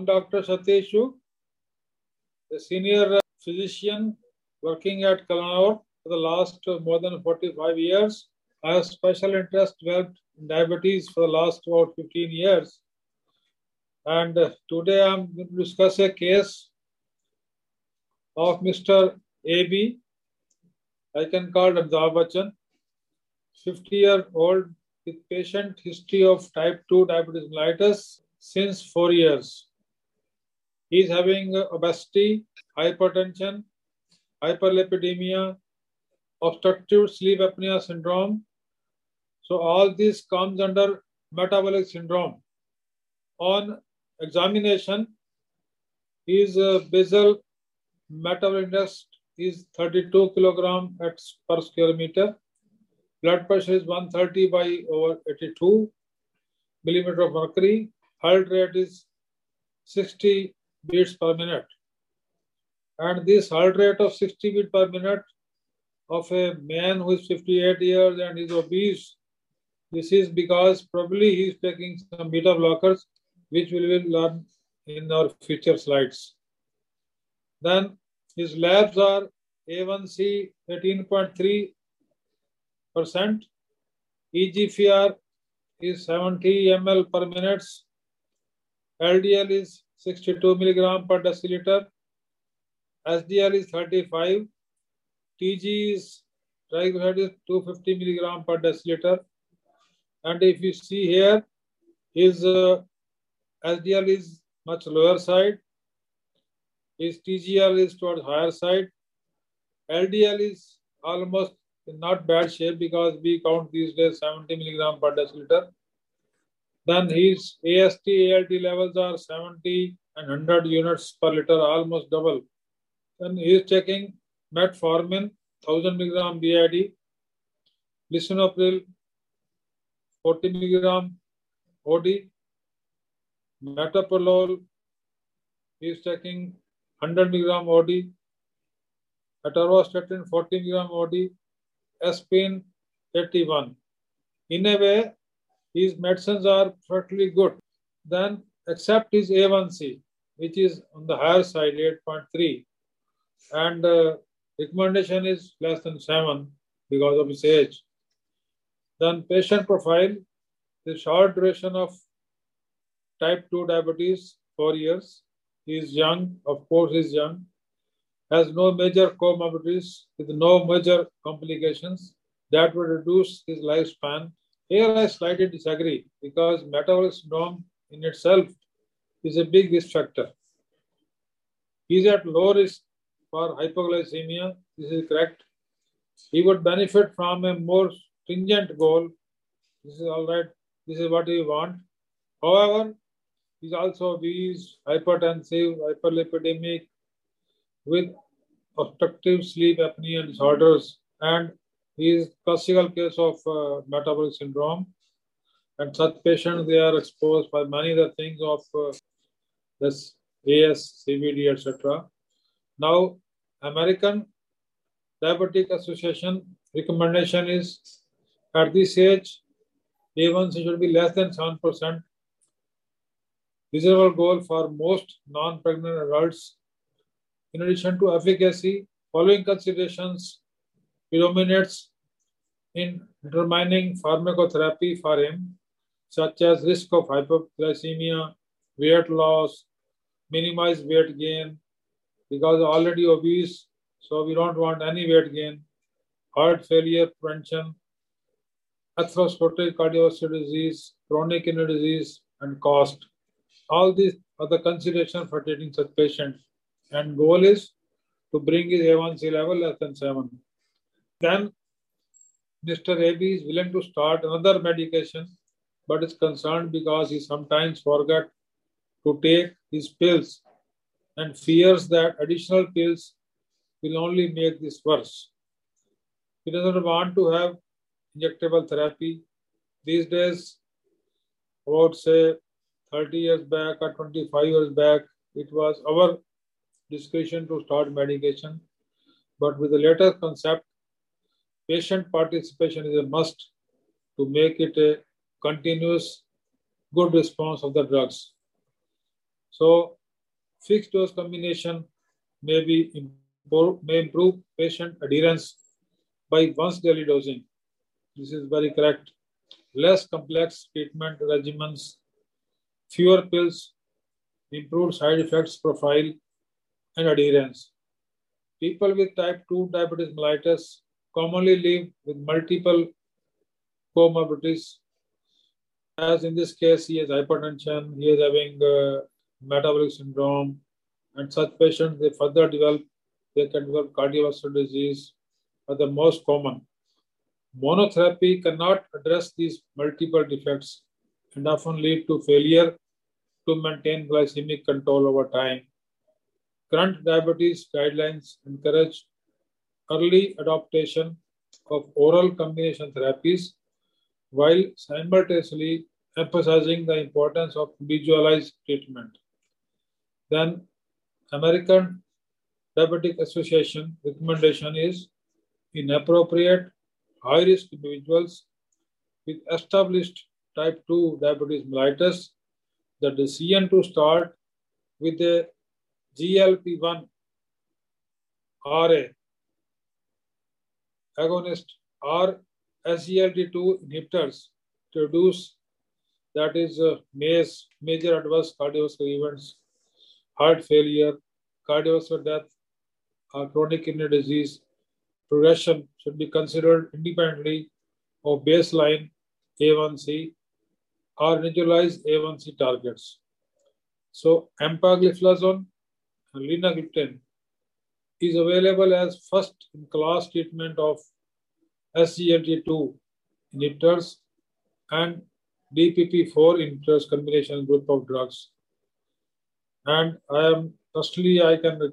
I'm Dr. Satish Chugh, a senior physician working at Kalanaur for the last uh, more than 45 years. I have special interest developed in diabetes for the last about 15 years. And uh, today I'm going to discuss a case of Mr. AB. I can call Abdul Bachchan, 50 year old with patient history of type 2 diabetes mellitus since four years. He is having obesity, hypertension, hyperlipidemia, obstructive sleep apnea syndrome. So all this comes under metabolic syndrome. On examination, his basal metabolic index is 32 kilogram per square meter. Blood pressure is 130 by over 82 millimeter of mercury. Heart rate is 60 beats per minute. And this heart rate of 60 beats per minute of a man who is 58 years and is obese, this is because probably he is taking some beta blockers, which we will learn in our future slides. Then his labs are A1C 13.3%, EGFR is 70 ml per minute, LDL is 62 milligram per deciliter, HDL is 35, TG is triglyceride is 250 milligram per deciliter, and if you see here, his uh, HDL is much lower side, his TGL is towards higher side, LDL is almost not bad shape because we count these days 70 milligram per deciliter. Then his AST, ALT levels are 70 and 100 units per liter, almost double. Then he is taking metformin, 1000 milligram BID, lisinopril, 40 milligram OD, metoprolol, he is taking 100 milligram OD, atorvastatin 40 milligram OD, aspirin 81. In a way, his medicines are perfectly good. Then, except his A1C, which is on the higher side, 8.3, and uh, recommendation is less than 7 because of his age. Then, patient profile, the short duration of type 2 diabetes, 4 years. He is young, of course, he is young has no major comorbidities with no major complications that would reduce his lifespan. Here I slightly disagree because metabolic syndrome in itself is a big risk factor. He is at low risk for hypoglycemia. This is correct. He would benefit from a more stringent goal. This is all right. This is what we want. However, he's also obese, hypertensive, hyperlipidemic, with obstructive sleep apnea disorders and is classical case of uh, metabolic syndrome and such patients they are exposed by many other things of uh, this AS, CVD, etc. Now, American Diabetic Association recommendation is at this age, A1C should be less than 7%. Reasonable goal for most non-pregnant adults in addition to efficacy, following considerations predominates in determining pharmacotherapy for him, such as risk of hypoglycemia, weight loss, minimize weight gain, because already obese, so we don't want any weight gain, heart failure prevention, atherosclerotic cardiovascular disease, chronic kidney disease, and cost. All these are the considerations for treating such patients and goal is to bring his A1C level less than 7. Then Mr. AB is willing to start another medication, but is concerned because he sometimes forget to take his pills and fears that additional pills will only make this worse. He doesn't want to have injectable therapy. These days, about say 30 years back or 25 years back, it was our discretion to start medication. But with the later concept, patient participation is a must to make it a continuous good response of the drugs. So fixed dose combination may be improve, may improve patient adherence by once daily dosing. This is very correct. Less complex treatment regimens, fewer pills, improved side effects profile, and adherence. People with type 2 diabetes mellitus commonly live with multiple comorbidities. As in this case, he has hypertension, he is having uh, metabolic syndrome, and such patients they further develop, they can develop cardiovascular disease, are the most common. Monotherapy cannot address these multiple defects and often lead to failure to maintain glycemic control over time. Current diabetes guidelines encourage early adoption of oral combination therapies while simultaneously emphasizing the importance of individualized treatment. Then American Diabetic Association recommendation is inappropriate high-risk individuals with established type 2 diabetes mellitus, the decision to start with a GLP-1 RA agonist or SGLT2 inhibitors to reduce that is uh, MACE, major adverse cardiovascular events, heart failure, cardiovascular death, or chronic kidney disease progression should be considered independently of baseline A1C or individualized A1C targets. So empagliflozin and linagliptin is available as first-in-class treatment of SGLT2 inhibitors and DPP4 inhibitors combination group of drugs. And I am personally I can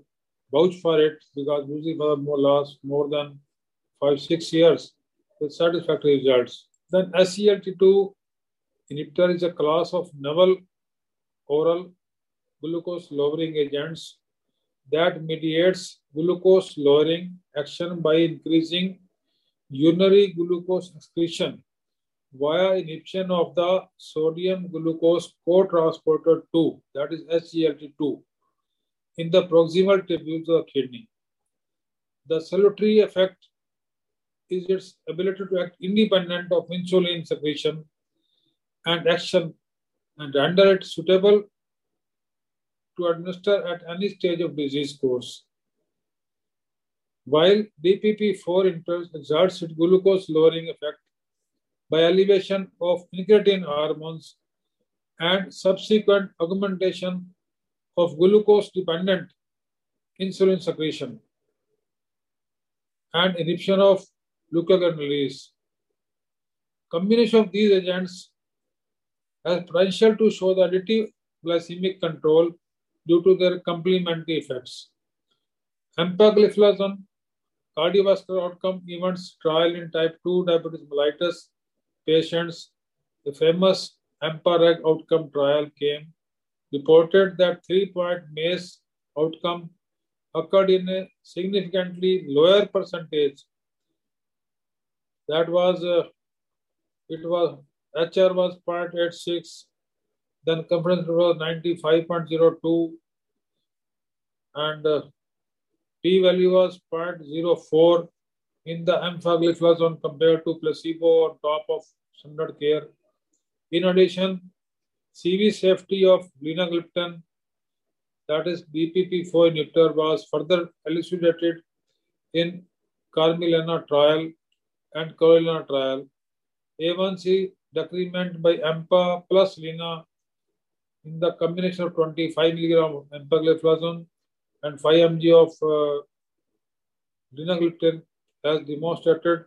vouch for it because using for more last more than five six years with satisfactory results. Then SGLT2 inhibitor is a class of novel oral glucose lowering agents that mediates glucose lowering action by increasing urinary glucose excretion via inhibition of the sodium glucose co-transporter 2, that is SGLT2, in the proximal tubules of the kidney. The salutary effect is its ability to act independent of insulin secretion and action and render it suitable to administer at any stage of disease course. While DPP-4 exerts its glucose lowering effect by elevation of incretin hormones and subsequent augmentation of glucose dependent insulin secretion and inhibition of glucagon release. Combination of these agents has potential to show the additive glycemic control due to their complementary effects. Empagliflozin cardiovascular outcome events trial in type 2 diabetes mellitus patients, the famous EMPA-REG outcome trial came, reported that three-point MACE outcome occurred in a significantly lower percentage. That was, uh, it was, HR was 0.86, then confidence was 95.02 and uh, p value was 0.04 in the empagliflozin compared to placebo on top of standard care. In addition, CV safety of linagliptin, that is DPP-4 inhibitor, was further elucidated in CARMELINA trial and Carolina trial. A1C decrement by EMPA plus Lina in the combination of 25 milligram of empagliflozin and 5 mg of uh, has demonstrated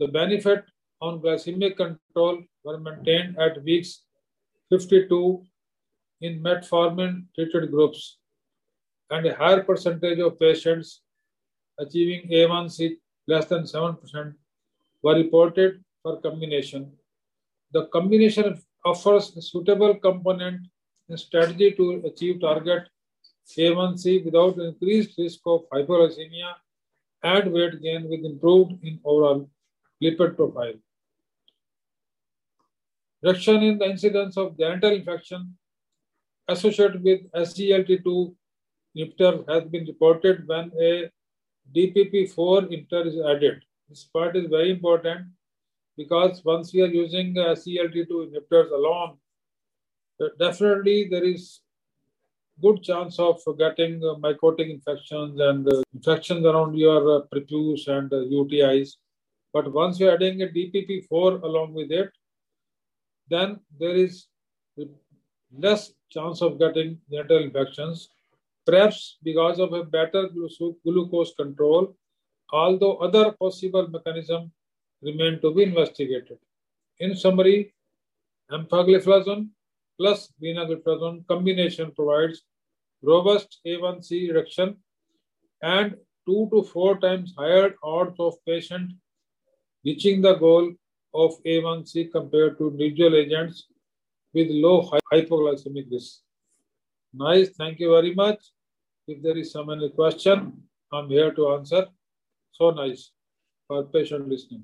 the benefit on glycemic control were maintained at weeks 52 in metformin treated groups and a higher percentage of patients achieving A1C less than 7% were reported for combination. The combination offers a suitable component and strategy to achieve target A1C without increased risk of hypoglycemia and weight gain with improved in overall lipid profile. Reduction in the incidence of genital infection associated with SGLT2 inhibitor has been reported when a DPP4 inhibitor is added. This part is very important because once we are using SGLT2 inhibitors alone, definitely there is good chance of getting uh, mycotic infections and uh, infections around your uh, prepuce and UTIs. But once you're adding a DPP4 along with it, then there is less chance of getting genital infections, perhaps because of a better glucose control, although other possible mechanisms remain to be investigated. In summary, empagliflozin plus vinagliflozin combination provides robust A1C reduction and two to four times higher odds of patient reaching the goal of A1C compared to individual agents with low hypoglycemic risk. Nice, thank you very much. If there is some any question, I'm here to answer. So nice for patient listening.